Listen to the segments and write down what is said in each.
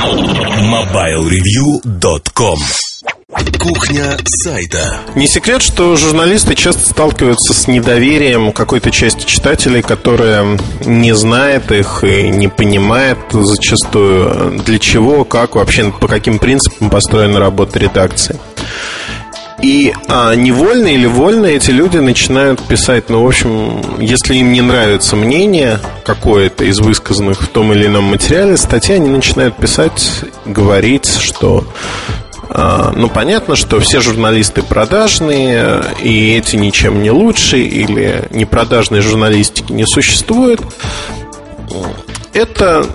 MobileReview.com Кухня сайта. Не секрет, что журналисты часто сталкиваются с недоверием какой-то части читателей, которая не знает их и не понимает зачастую, для чего, как вообще, по каким принципам построена работа редакции. И а, невольно или вольно эти люди начинают писать, ну, в общем, если им не нравится мнение какое-то из высказанных в том или ином материале, статьи они начинают писать, говорить, что а, ну, понятно, что все журналисты продажные, и эти ничем не лучше, или непродажной журналистики не существует. Это,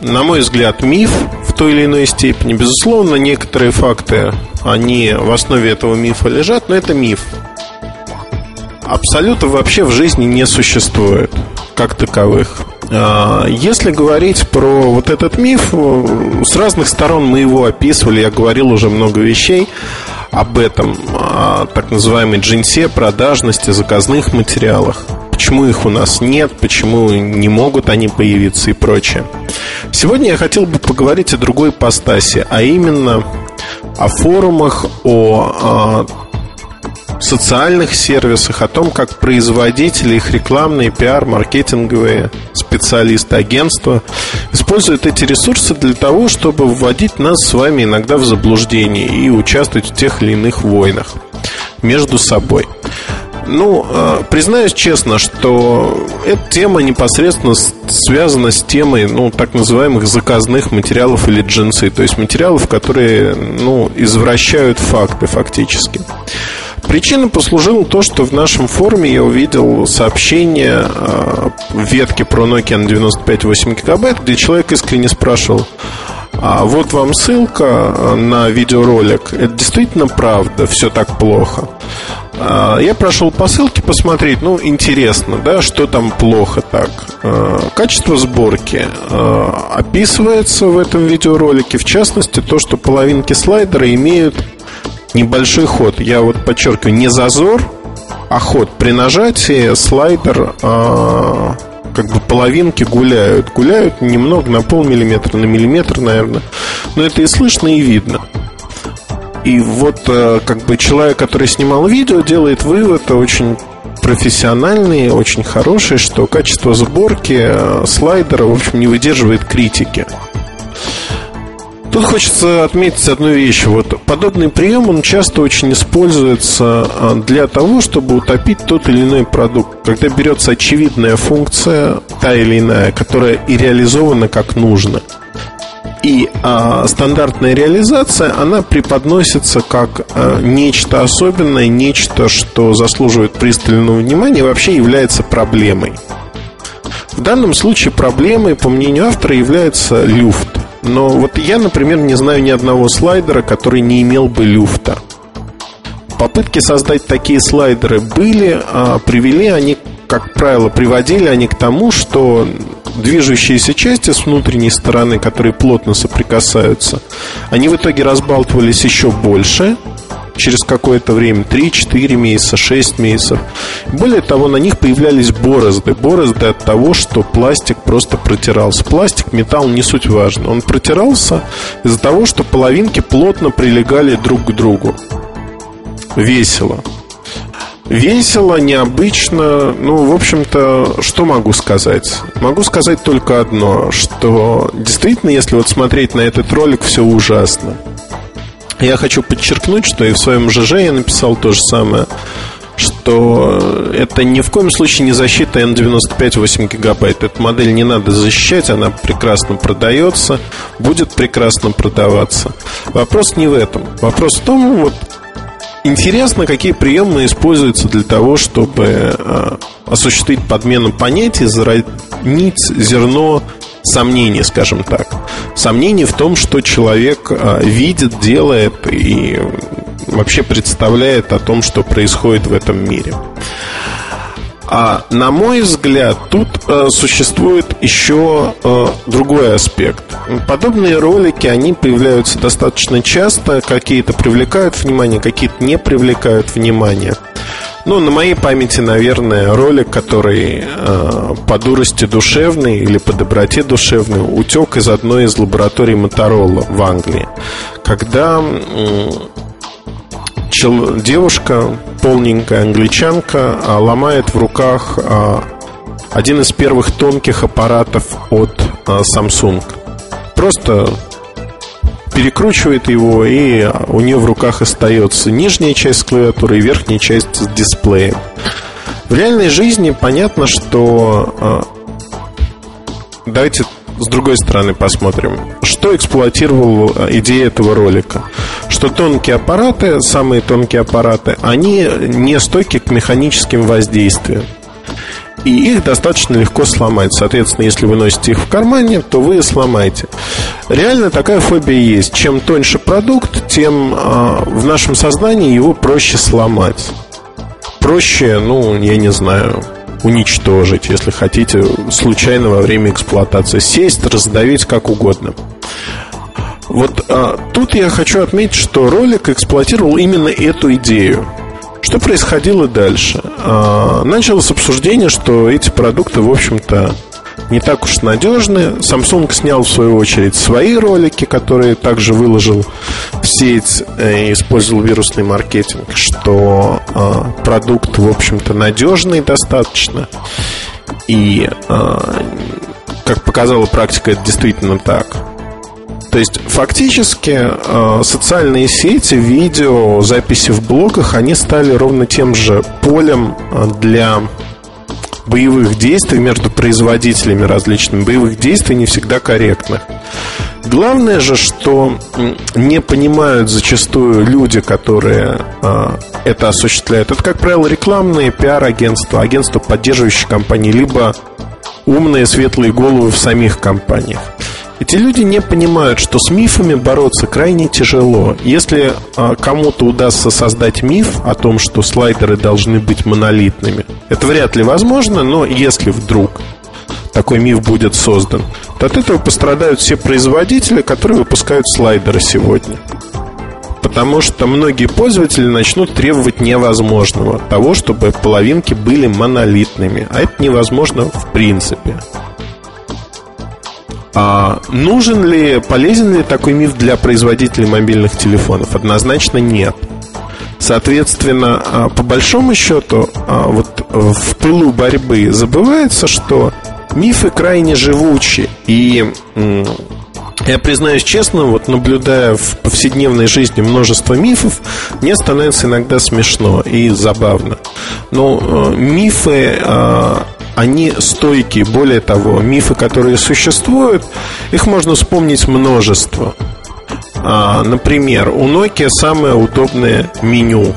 на мой взгляд, миф в той или иной степени. Безусловно, некоторые факты, они в основе этого мифа лежат, но это миф. Абсолютно вообще в жизни не существует как таковых. А, если говорить про вот этот миф, с разных сторон мы его описывали, я говорил уже много вещей об этом, о так называемой джинсе, продажности, заказных материалах. Почему их у нас нет, почему не могут они появиться и прочее. Сегодня я хотел бы поговорить о другой постасе, а именно о форумах, о социальных сервисах, о том, как производители, их рекламные, пиар, маркетинговые специалисты, агентства используют эти ресурсы для того, чтобы вводить нас с вами иногда в заблуждение и участвовать в тех или иных войнах между собой. Ну, э, признаюсь честно, что эта тема непосредственно связана с темой, ну, так называемых заказных материалов или джинсы, то есть материалов, которые, ну, извращают факты фактически. Причиной послужило то, что в нашем форуме я увидел сообщение э, в ветке про Nokia на 95,8 гигабайт, где человек искренне спрашивал, а вот вам ссылка э, на видеоролик. Это действительно правда, все так плохо. А, я прошел по ссылке посмотреть, ну, интересно, да, что там плохо так. А, качество сборки а, описывается в этом видеоролике, в частности, то, что половинки слайдера имеют небольшой ход. Я вот подчеркиваю, не зазор, а ход. При нажатии слайдер как бы половинки гуляют. Гуляют немного на полмиллиметра, на миллиметр, наверное. Но это и слышно, и видно. И вот э, как бы человек, который снимал видео, делает вывод очень профессиональный, очень хороший, что качество сборки э, слайдера, в общем, не выдерживает критики. Тут хочется отметить одну вещь. Вот подобный прием, он часто очень используется а, для того, чтобы утопить тот или иной продукт. Когда берется очевидная функция, та или иная, которая и реализована как нужно. И а, стандартная реализация, она преподносится как а, нечто особенное, нечто, что заслуживает пристального внимания и вообще является проблемой. В данном случае проблемой, по мнению автора, является люфт. Но вот я, например, не знаю ни одного слайдера, который не имел бы люфта. Попытки создать такие слайдеры были, а привели они, как правило, приводили они к тому, что движущиеся части с внутренней стороны, которые плотно соприкасаются, они в итоге разбалтывались еще больше, через какое-то время, 3-4 месяца, 6 месяцев. Более того, на них появлялись борозды. Борозды от того, что пластик просто протирался. Пластик, металл не суть важно. Он протирался из-за того, что половинки плотно прилегали друг к другу. Весело. Весело, необычно. Ну, в общем-то, что могу сказать? Могу сказать только одно, что действительно, если вот смотреть на этот ролик, все ужасно. Я хочу подчеркнуть, что и в своем ЖЖ я написал то же самое, что это ни в коем случае не защита N95 8 гигабайт. Эту модель не надо защищать, она прекрасно продается, будет прекрасно продаваться. Вопрос не в этом. Вопрос в том, вот интересно, какие приемы используются для того, чтобы э, осуществить подмену понятий, заронить зерно сомнений, скажем так. Сомнений в том, что человек а, видит, делает и вообще представляет о том, что происходит в этом мире. А на мой взгляд, тут э, существует еще э, другой аспект. Подобные ролики, они появляются достаточно часто, какие-то привлекают внимание, какие-то не привлекают внимание. Ну, на моей памяти, наверное, ролик, который э, по дурости душевной или по доброте душевной утек из одной из лабораторий Моторола в Англии. Когда э, чел, девушка, полненькая англичанка, э, ломает в руках э, один из первых тонких аппаратов от э, Samsung. Просто перекручивает его, и у нее в руках остается нижняя часть клавиатуры и верхняя часть с дисплеем. В реальной жизни понятно, что... А, давайте с другой стороны посмотрим. Что эксплуатировал а, идея этого ролика? Что тонкие аппараты, самые тонкие аппараты, они не стойки к механическим воздействиям и их достаточно легко сломать. Соответственно, если вы носите их в кармане, то вы сломаете. Реально такая фобия есть. Чем тоньше продукт, тем э, в нашем сознании его проще сломать. Проще, ну, я не знаю, уничтожить, если хотите, случайно во время эксплуатации. Сесть, раздавить как угодно. Вот а, тут я хочу отметить, что ролик эксплуатировал именно эту идею. Что происходило дальше? А, началось обсуждение, что эти продукты, в общем-то, не так уж надежны. Samsung снял, в свою очередь, свои ролики, которые также выложил в сеть и использовал вирусный маркетинг, что а, продукт, в общем-то, надежный достаточно. И, а, как показала практика, это действительно так. То есть фактически э, социальные сети, видео, записи в блогах, они стали ровно тем же полем э, для боевых действий между производителями различными, боевых действий не всегда корректных. Главное же, что не понимают зачастую люди, которые э, это осуществляют. Это, как правило, рекламные пиар-агентства, агентства, поддерживающие компании, либо умные светлые головы в самих компаниях. Эти люди не понимают, что с мифами бороться крайне тяжело. Если а, кому-то удастся создать миф о том, что слайдеры должны быть монолитными, это вряд ли возможно, но если вдруг такой миф будет создан, то от этого пострадают все производители, которые выпускают слайдеры сегодня. Потому что многие пользователи начнут требовать невозможного, того, чтобы половинки были монолитными. А это невозможно в принципе. А нужен ли, полезен ли такой миф для производителей мобильных телефонов? Однозначно нет. Соответственно, а, по большому счету, а, вот в пылу борьбы забывается, что мифы крайне живучи. И я признаюсь честно, вот наблюдая в повседневной жизни множество мифов, мне становится иногда смешно и забавно. Но э, мифы они стойкие. Более того, мифы, которые существуют, их можно вспомнить множество. А, например, у Nokia самое удобное меню.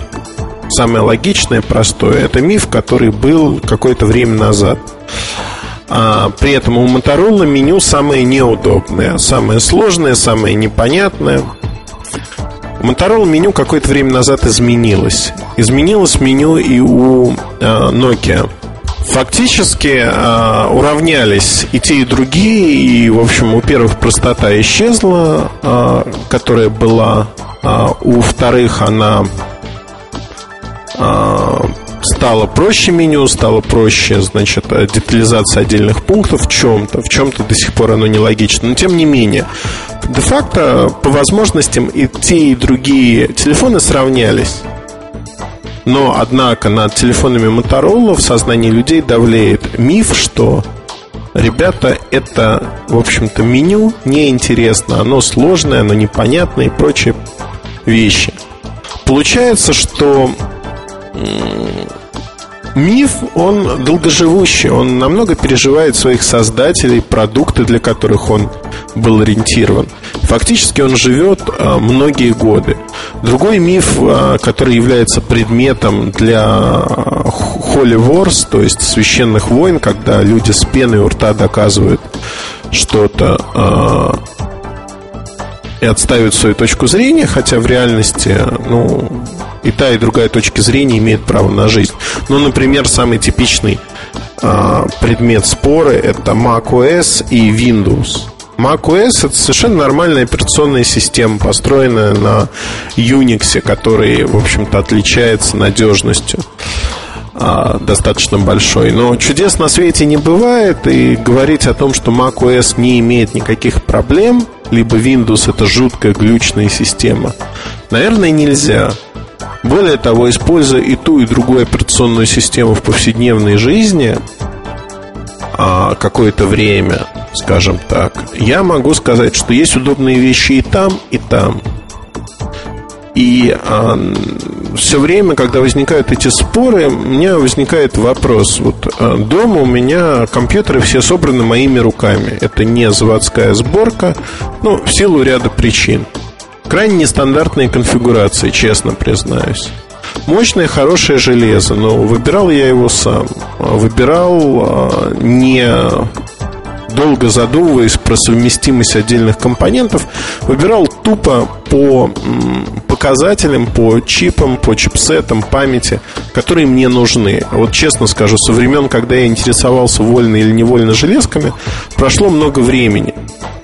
Самое логичное, простое. Это миф, который был какое-то время назад. А, при этом у Motorola меню самое неудобное, самое сложное, самое непонятное. Motorola меню какое-то время назад изменилось. Изменилось меню и у а, Nokia. Фактически э, уравнялись и те, и другие, и, в общем, у первых простота исчезла, э, которая была, э, у вторых она э, стало проще меню, стало проще, значит, детализация отдельных пунктов в чем-то, в чем-то до сих пор оно нелогично, но тем не менее, де-факто по возможностям и те, и другие телефоны сравнялись. Но, однако, над телефонами Motorola в сознании людей давлеет миф, что Ребята, это, в общем-то, меню неинтересно, оно сложное, оно непонятное и прочие вещи. Получается, что миф, он долгоживущий, он намного переживает своих создателей, продукты, для которых он был ориентирован. Фактически он живет а, многие годы. Другой миф, а, который является предметом для Holy Wars, то есть священных войн, когда люди с пеной у рта доказывают что-то и отстаивают свою точку зрения, хотя в реальности, ну, и та, и другая точка зрения имеет право на жизнь. Ну, например, самый типичный предмет споры это macOS и Windows. macOS это совершенно нормальная операционная система, построенная на Unix, который, в общем-то, отличается надежностью а, достаточно большой. Но чудес на свете не бывает, и говорить о том, что macOS не имеет никаких проблем, либо Windows это жуткая глючная система, наверное, нельзя. Более того, используя и ту, и другую операционную систему в повседневной жизни какое-то время, скажем так, я могу сказать, что есть удобные вещи и там, и там. И а, все время, когда возникают эти споры, у меня возникает вопрос. Вот а, дома у меня компьютеры все собраны моими руками. Это не заводская сборка, ну, в силу ряда причин. Крайне нестандартные конфигурации, честно признаюсь. Мощное, хорошее железо, но выбирал я его сам. Выбирал а, не долго задумываясь про совместимость отдельных компонентов, выбирал тупо по показателям, по чипам, по чипсетам, памяти, которые мне нужны. Вот честно скажу, со времен, когда я интересовался вольно или невольно железками, прошло много времени.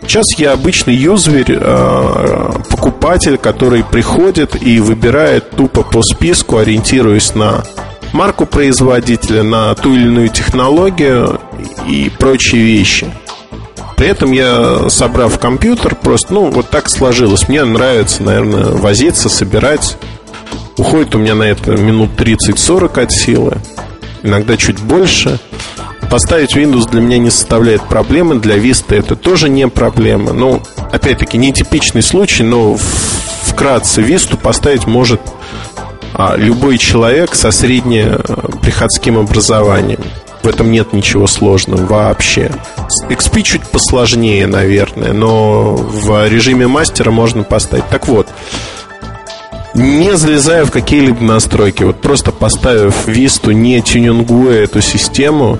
Сейчас я обычный юзер, а, покупатель, который приходит и выбирает тупо по списку, ориентируясь на марку производителя, на ту или иную технологию и прочие вещи. При этом я, собрав компьютер, просто, ну, вот так сложилось. Мне нравится, наверное, возиться, собирать. Уходит у меня на это минут 30-40 от силы, иногда чуть больше. Поставить Windows для меня не составляет проблемы, для Vista это тоже не проблема. Ну, опять-таки, нетипичный случай, но вкратце Vista поставить может а, любой человек со среднеприходским образованием. В этом нет ничего сложного вообще. XP чуть посложнее, наверное, но в режиме мастера можно поставить. Так вот, не залезая в какие-либо настройки, вот просто поставив Висту, не тюнингуя эту систему,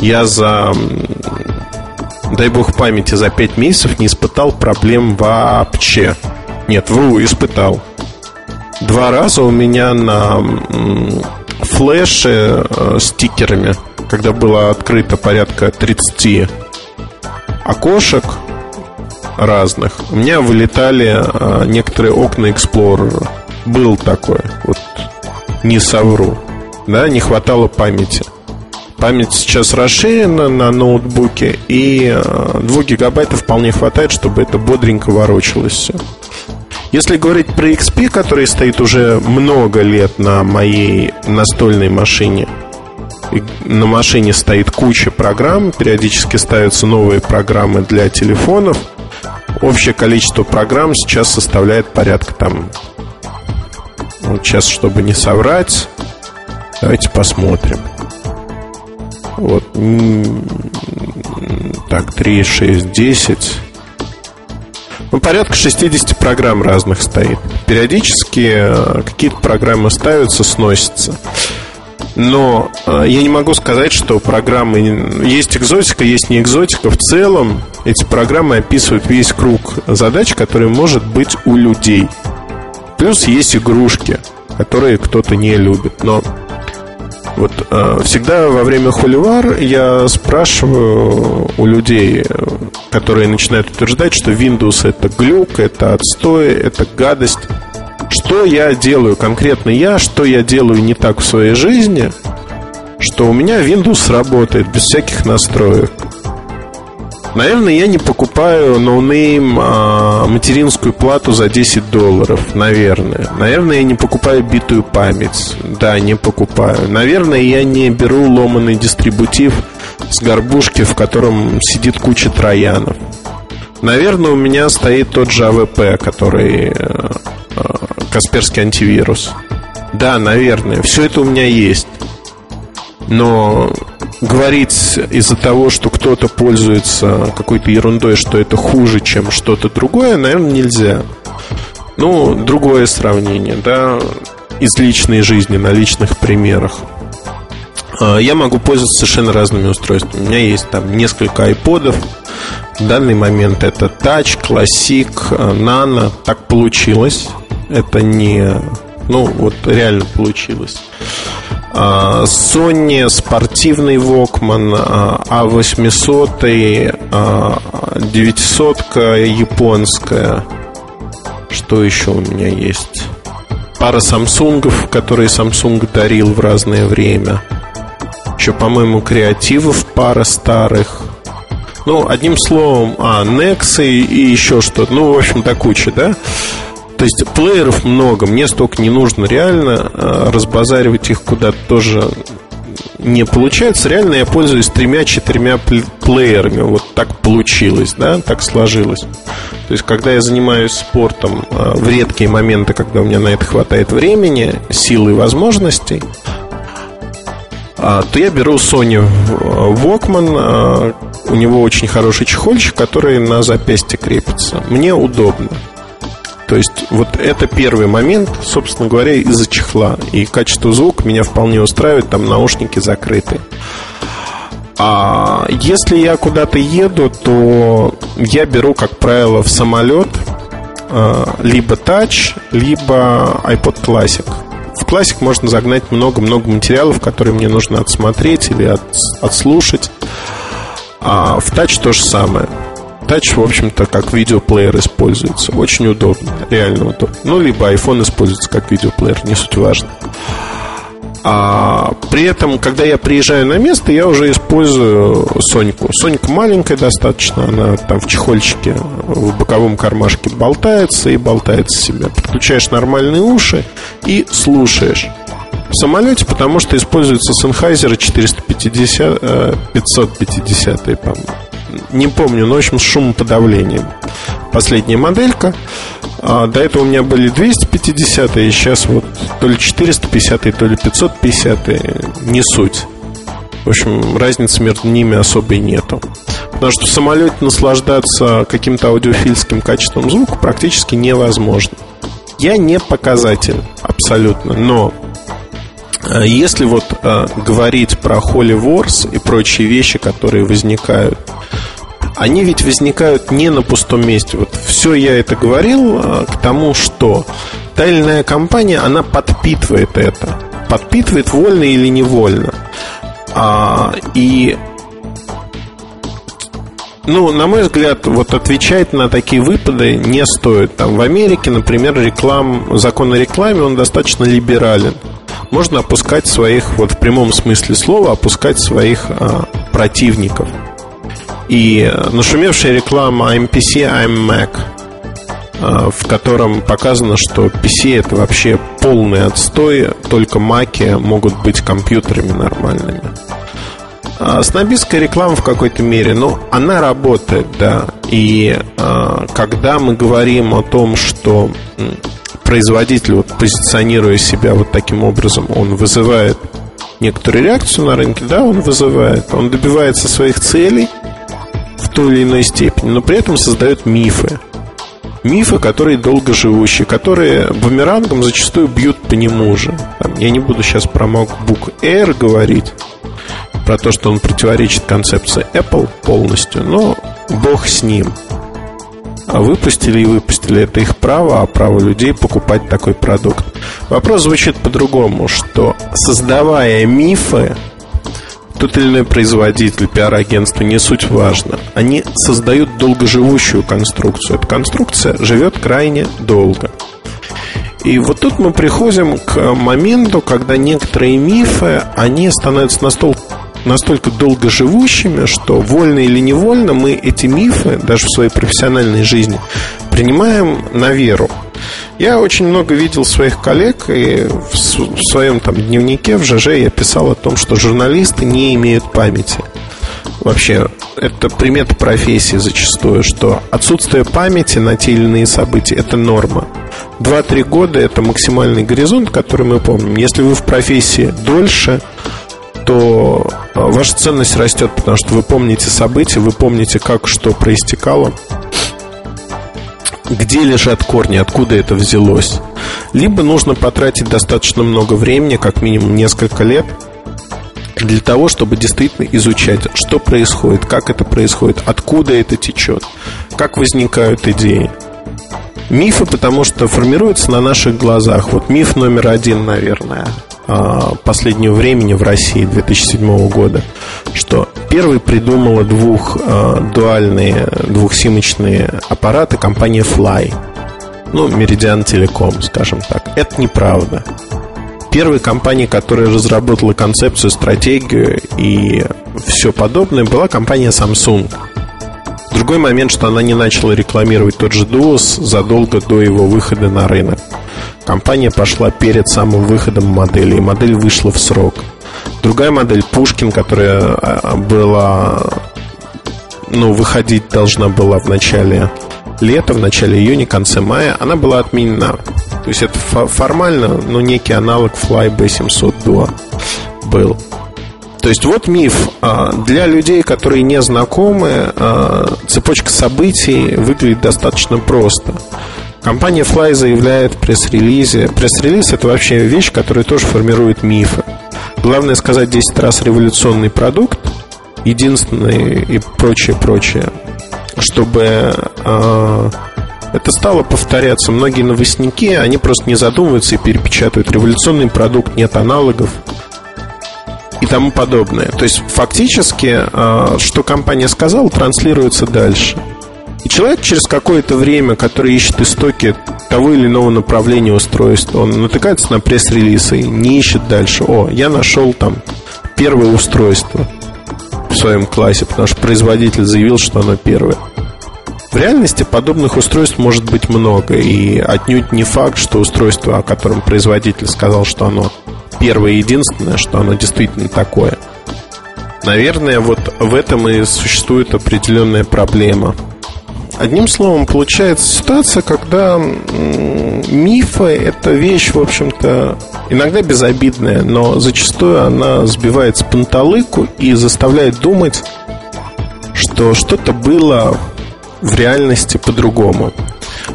я за, дай бог памяти, за 5 месяцев не испытал проблем вообще. Нет, вру, испытал. Два раза у меня на флеше э, стикерами, когда было открыто порядка 30 окошек разных, у меня вылетали э, некоторые окна Explorer. Был такой, вот не совру. Да, не хватало памяти. Память сейчас расширена на ноутбуке, и 2 э, гигабайта вполне хватает, чтобы это бодренько ворочалось все. Если говорить про XP, который стоит уже много лет на моей настольной машине, на машине стоит куча программ, периодически ставятся новые программы для телефонов. Общее количество программ сейчас составляет порядка там... Вот сейчас, чтобы не соврать, давайте посмотрим. Вот. Так, 3, 6, 10... Ну, порядка 60 программ разных стоит. Периодически э, какие-то программы ставятся, сносятся. Но э, я не могу сказать, что программы... Есть экзотика, есть не экзотика. В целом эти программы описывают весь круг задач, который может быть у людей. Плюс есть игрушки, которые кто-то не любит. Но вот э, всегда во время холивар я спрашиваю у людей, которые начинают утверждать, что Windows это глюк, это отстой, это гадость. Что я делаю конкретно я, что я делаю не так в своей жизни, что у меня Windows работает без всяких настроек. Наверное, я не покупаю no-name а, материнскую плату за 10 долларов. Наверное. Наверное, я не покупаю битую память. Да, не покупаю. Наверное, я не беру ломанный дистрибутив с горбушки, в котором сидит куча троянов. Наверное, у меня стоит тот же AVP, который э, э, Касперский антивирус. Да, наверное, все это у меня есть. Но говорить из-за того, что кто-то пользуется какой-то ерундой, что это хуже, чем что-то другое, наверное, нельзя. Ну, другое сравнение, да, из личной жизни, на личных примерах. А, я могу пользоваться совершенно разными устройствами. У меня есть там несколько айподов. В данный момент это Touch, Classic, Nano. Так получилось. Это не... Ну, вот реально получилось. А, Sony спортивный Walkman, A800, 900 японская. Что еще у меня есть? Пара Самсунгов, которые Samsung дарил в разное время. Еще, по-моему, креативов пара старых. Ну, одним словом, а, Nexi и еще что-то. Ну, в общем-то, куча, да? То есть плееров много, мне столько не нужно реально, а, разбазаривать их куда-то тоже не получается. Реально я пользуюсь тремя-четырьмя плеерами. Вот так получилось, да, так сложилось. То есть, когда я занимаюсь спортом а, в редкие моменты, когда у меня на это хватает времени, силы и возможностей, а, то я беру Sony Walkman. У него очень хороший чехольчик, который на запястье крепится. Мне удобно. То есть вот это первый момент, собственно говоря, из-за чехла. И качество звука меня вполне устраивает, там наушники закрыты. А если я куда-то еду, то я беру, как правило, в самолет а, либо Touch, либо iPod Classic. В Classic можно загнать много-много материалов, которые мне нужно отсмотреть или от, отслушать. А в Touch то же самое. Touch, в общем-то, как видеоплеер используется. Очень удобно, реально удобно. Ну, либо iPhone используется как видеоплеер, не суть важно. А при этом, когда я приезжаю на место, я уже использую Соньку. Сонька маленькая достаточно, она там в чехольчике, в боковом кармашке болтается и болтается себе. Подключаешь нормальные уши и слушаешь. В самолете, потому что используется Sennheiser 450, 550, по-моему не помню, но в общем с шумоподавлением. Последняя моделька. А до этого у меня были 250 и сейчас вот то ли 450 то ли 550 не суть. В общем, разницы между ними особой нету. Потому что в самолете наслаждаться каким-то аудиофильским качеством звука практически невозможно. Я не показатель абсолютно, но если вот э, говорить про Holy Wars и прочие вещи, которые возникают они ведь возникают не на пустом месте. Вот все я это говорил а, к тому, что та или иная компания, она подпитывает это. Подпитывает вольно или невольно. А, и ну, на мой взгляд, вот отвечать на такие выпады не стоит. Там в Америке, например, реклам, закон о рекламе, он достаточно либерален. Можно опускать своих, вот в прямом смысле слова, опускать своих а, противников. И нашумевшая реклама I'm PC, I'm Mac э, в котором показано, что PC это вообще полный отстой, только маки могут быть компьютерами нормальными. А снобистская реклама в какой-то мере, ну, она работает, да. И а, когда мы говорим о том, что производитель, вот, позиционируя себя вот таким образом, он вызывает некоторую реакцию на рынке, да, он вызывает, он добивается своих целей – в той или иной степени, но при этом создает мифы. Мифы, которые долго живущие, которые бумерангом зачастую бьют по нему же. Там, я не буду сейчас про MacBook Air говорить, про то, что он противоречит концепции Apple полностью, но бог с ним. А выпустили и выпустили, это их право, а право людей покупать такой продукт. Вопрос звучит по-другому, что создавая мифы, тот или иной производитель, пиар-агентство, не суть важно. Они создают долгоживущую конструкцию. Эта конструкция живет крайне долго. И вот тут мы приходим к моменту, когда некоторые мифы, они становятся настолько настолько долго живущими, что вольно или невольно мы эти мифы, даже в своей профессиональной жизни, принимаем на веру. Я очень много видел своих коллег, и в своем там дневнике в ЖЖ я писал о том, что журналисты не имеют памяти. Вообще, это примета профессии зачастую, что отсутствие памяти на те или иные события – это норма. Два-три года – это максимальный горизонт, который мы помним. Если вы в профессии дольше, то ваша ценность растет, потому что вы помните события, вы помните, как что проистекало – где лежат корни, откуда это взялось. Либо нужно потратить достаточно много времени, как минимум несколько лет, для того, чтобы действительно изучать, что происходит, как это происходит, откуда это течет, как возникают идеи. Мифы, потому что формируются на наших глазах. Вот миф номер один, наверное. А, последнего времени в России 2007 года, что первый придумала двух а, дуальные, двухсимочные аппараты компания Fly. Ну, Meridian Telecom, скажем так. Это неправда. Первой компанией, которая разработала концепцию, стратегию и все подобное, была компания Samsung. Другой момент, что она не начала рекламировать тот же Duos задолго до его выхода на рынок. Компания пошла перед самым выходом модели, и модель вышла в срок. Другая модель Пушкин, которая а, была, ну, выходить должна была в начале лета, в начале июня, конце мая, она была отменена. То есть это формально, ну, некий аналог Fly B700 Duo был. То есть вот миф. А, для людей, которые не знакомы, а, цепочка событий выглядит достаточно просто. Компания Fly заявляет в пресс-релизе. Пресс-релиз это вообще вещь, которая тоже формирует мифы. Главное сказать 10 раз революционный продукт, единственный и прочее, прочее, чтобы э, это стало повторяться. Многие новостники, они просто не задумываются и перепечатывают. Революционный продукт, нет аналогов и тому подобное. То есть фактически, э, что компания сказала, транслируется дальше. И человек через какое-то время, который ищет истоки того или иного направления устройства, он натыкается на пресс-релиз и не ищет дальше. О, я нашел там первое устройство в своем классе, потому что производитель заявил, что оно первое. В реальности подобных устройств может быть много, и отнюдь не факт, что устройство, о котором производитель сказал, что оно первое и единственное, что оно действительно такое. Наверное, вот в этом и существует определенная проблема – Одним словом, получается ситуация, когда мифы – это вещь, в общем-то, иногда безобидная, но зачастую она сбивает с панталыку и заставляет думать, что что-то было в реальности по-другому.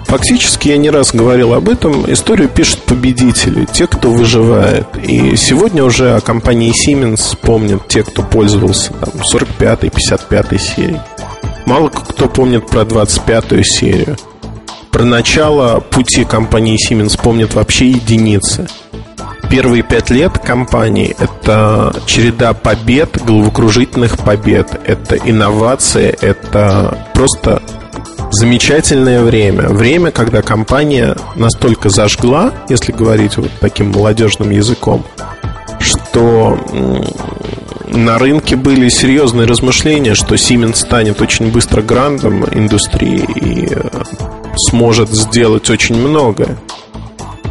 Фактически, я не раз говорил об этом, историю пишут победители, те, кто выживает. И сегодня уже о компании Siemens помнят те, кто пользовался там, 45-й, 55-й серией. Мало кто помнит про 25-ю серию. Про начало пути компании Siemens помнят вообще единицы. Первые пять лет компании – это череда побед, головокружительных побед. Это инновации, это просто замечательное время. Время, когда компания настолько зажгла, если говорить вот таким молодежным языком, что на рынке были серьезные размышления, что Siemens станет очень быстро грандом индустрии и э, сможет сделать очень многое.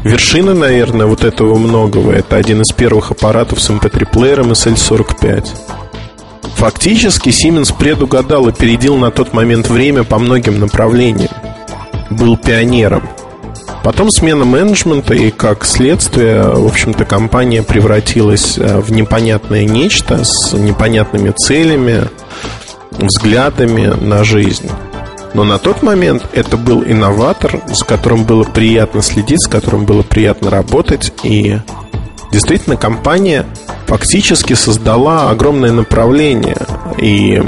Вершина, наверное, вот этого многого это один из первых аппаратов с MP3-плеером SL45. Фактически Siemens предугадал и опередил на тот момент время по многим направлениям. Был пионером – Потом смена менеджмента, и как следствие, в общем-то, компания превратилась э, в непонятное нечто с непонятными целями, взглядами на жизнь. Но на тот момент это был инноватор, с которым было приятно следить, с которым было приятно работать. И действительно компания фактически создала огромное направление. И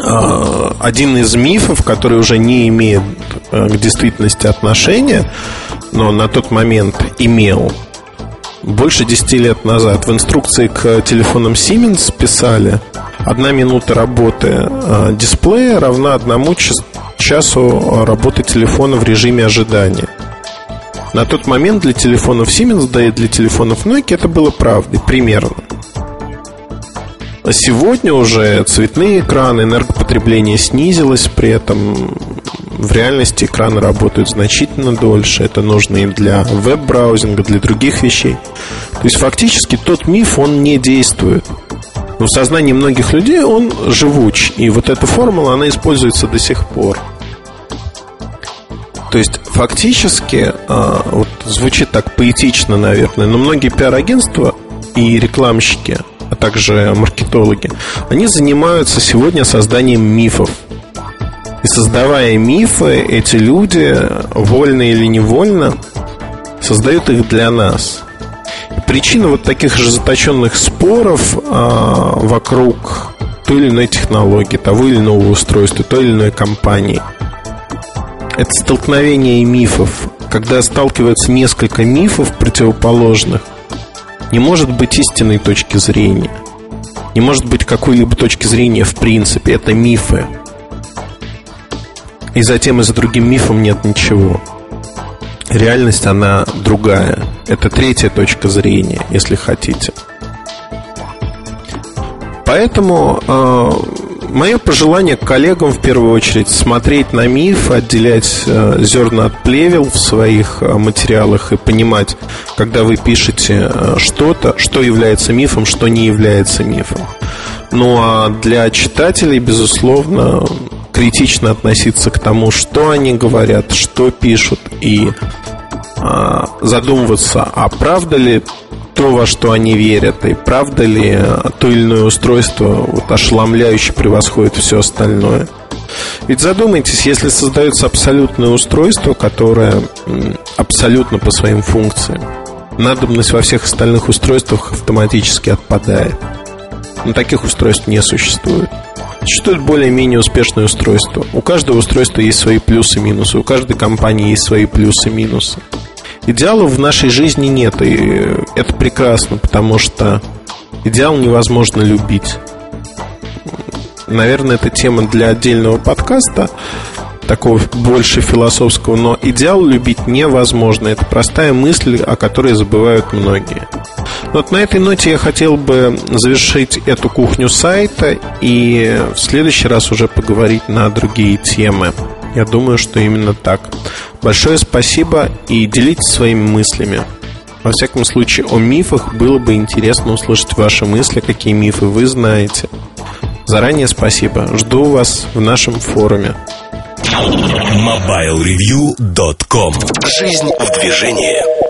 один из мифов, который уже не имеет э, к действительности отношения, но на тот момент имел, больше 10 лет назад в инструкции к телефонам Siemens писали одна минута работы э, дисплея равна одному часу работы телефона в режиме ожидания. На тот момент для телефонов Siemens, да и для телефонов Nokia это было правдой, примерно. Сегодня уже цветные экраны, энергопотребление снизилось, при этом в реальности экраны работают значительно дольше. Это нужно и для веб-браузинга, для других вещей. То есть фактически тот миф, он не действует. Но в сознании многих людей он живуч. И вот эта формула, она используется до сих пор. То есть фактически, а, вот звучит так поэтично, наверное, но многие пиар-агентства и рекламщики – а также маркетологи, они занимаются сегодня созданием мифов. И создавая мифы, эти люди, вольно или невольно, создают их для нас. Причина вот таких же заточенных споров а, вокруг той или иной технологии, того или иного устройства, той или иной компании. Это столкновение мифов, когда сталкиваются несколько мифов противоположных – Не может быть истинной точки зрения. Не может быть какой-либо точки зрения в принципе. Это мифы. И затем и за другим мифом нет ничего. Реальность, она другая. Это третья точка зрения, если хотите. Поэтому э, мое пожелание коллегам в первую очередь смотреть на миф, отделять э, зерна от плевел в своих э, материалах и понимать, когда вы пишете э, что-то, что является мифом, что не является мифом. Ну а для читателей, безусловно, критично относиться к тому, что они говорят, что пишут, и э, задумываться, а правда ли то, во что они верят, и правда ли то или иное устройство вот, ошеломляюще превосходит все остальное. Ведь задумайтесь, если создается абсолютное устройство, которое абсолютно по своим функциям, надобность во всех остальных устройствах автоматически отпадает. Но таких устройств не существует. Существует более-менее успешное устройство. У каждого устройства есть свои плюсы и минусы. У каждой компании есть свои плюсы и минусы. Идеалов в нашей жизни нет, и это прекрасно, потому что идеал невозможно любить. Наверное, это тема для отдельного подкаста, такого больше философского, но идеал любить невозможно. Это простая мысль, о которой забывают многие. Вот на этой ноте я хотел бы завершить эту кухню сайта и в следующий раз уже поговорить на другие темы. Я думаю, что именно так. Большое спасибо и делитесь своими мыслями. Во всяком случае, о мифах было бы интересно услышать ваши мысли, какие мифы вы знаете. Заранее спасибо. Жду вас в нашем форуме. MobileReview.com Жизнь в движении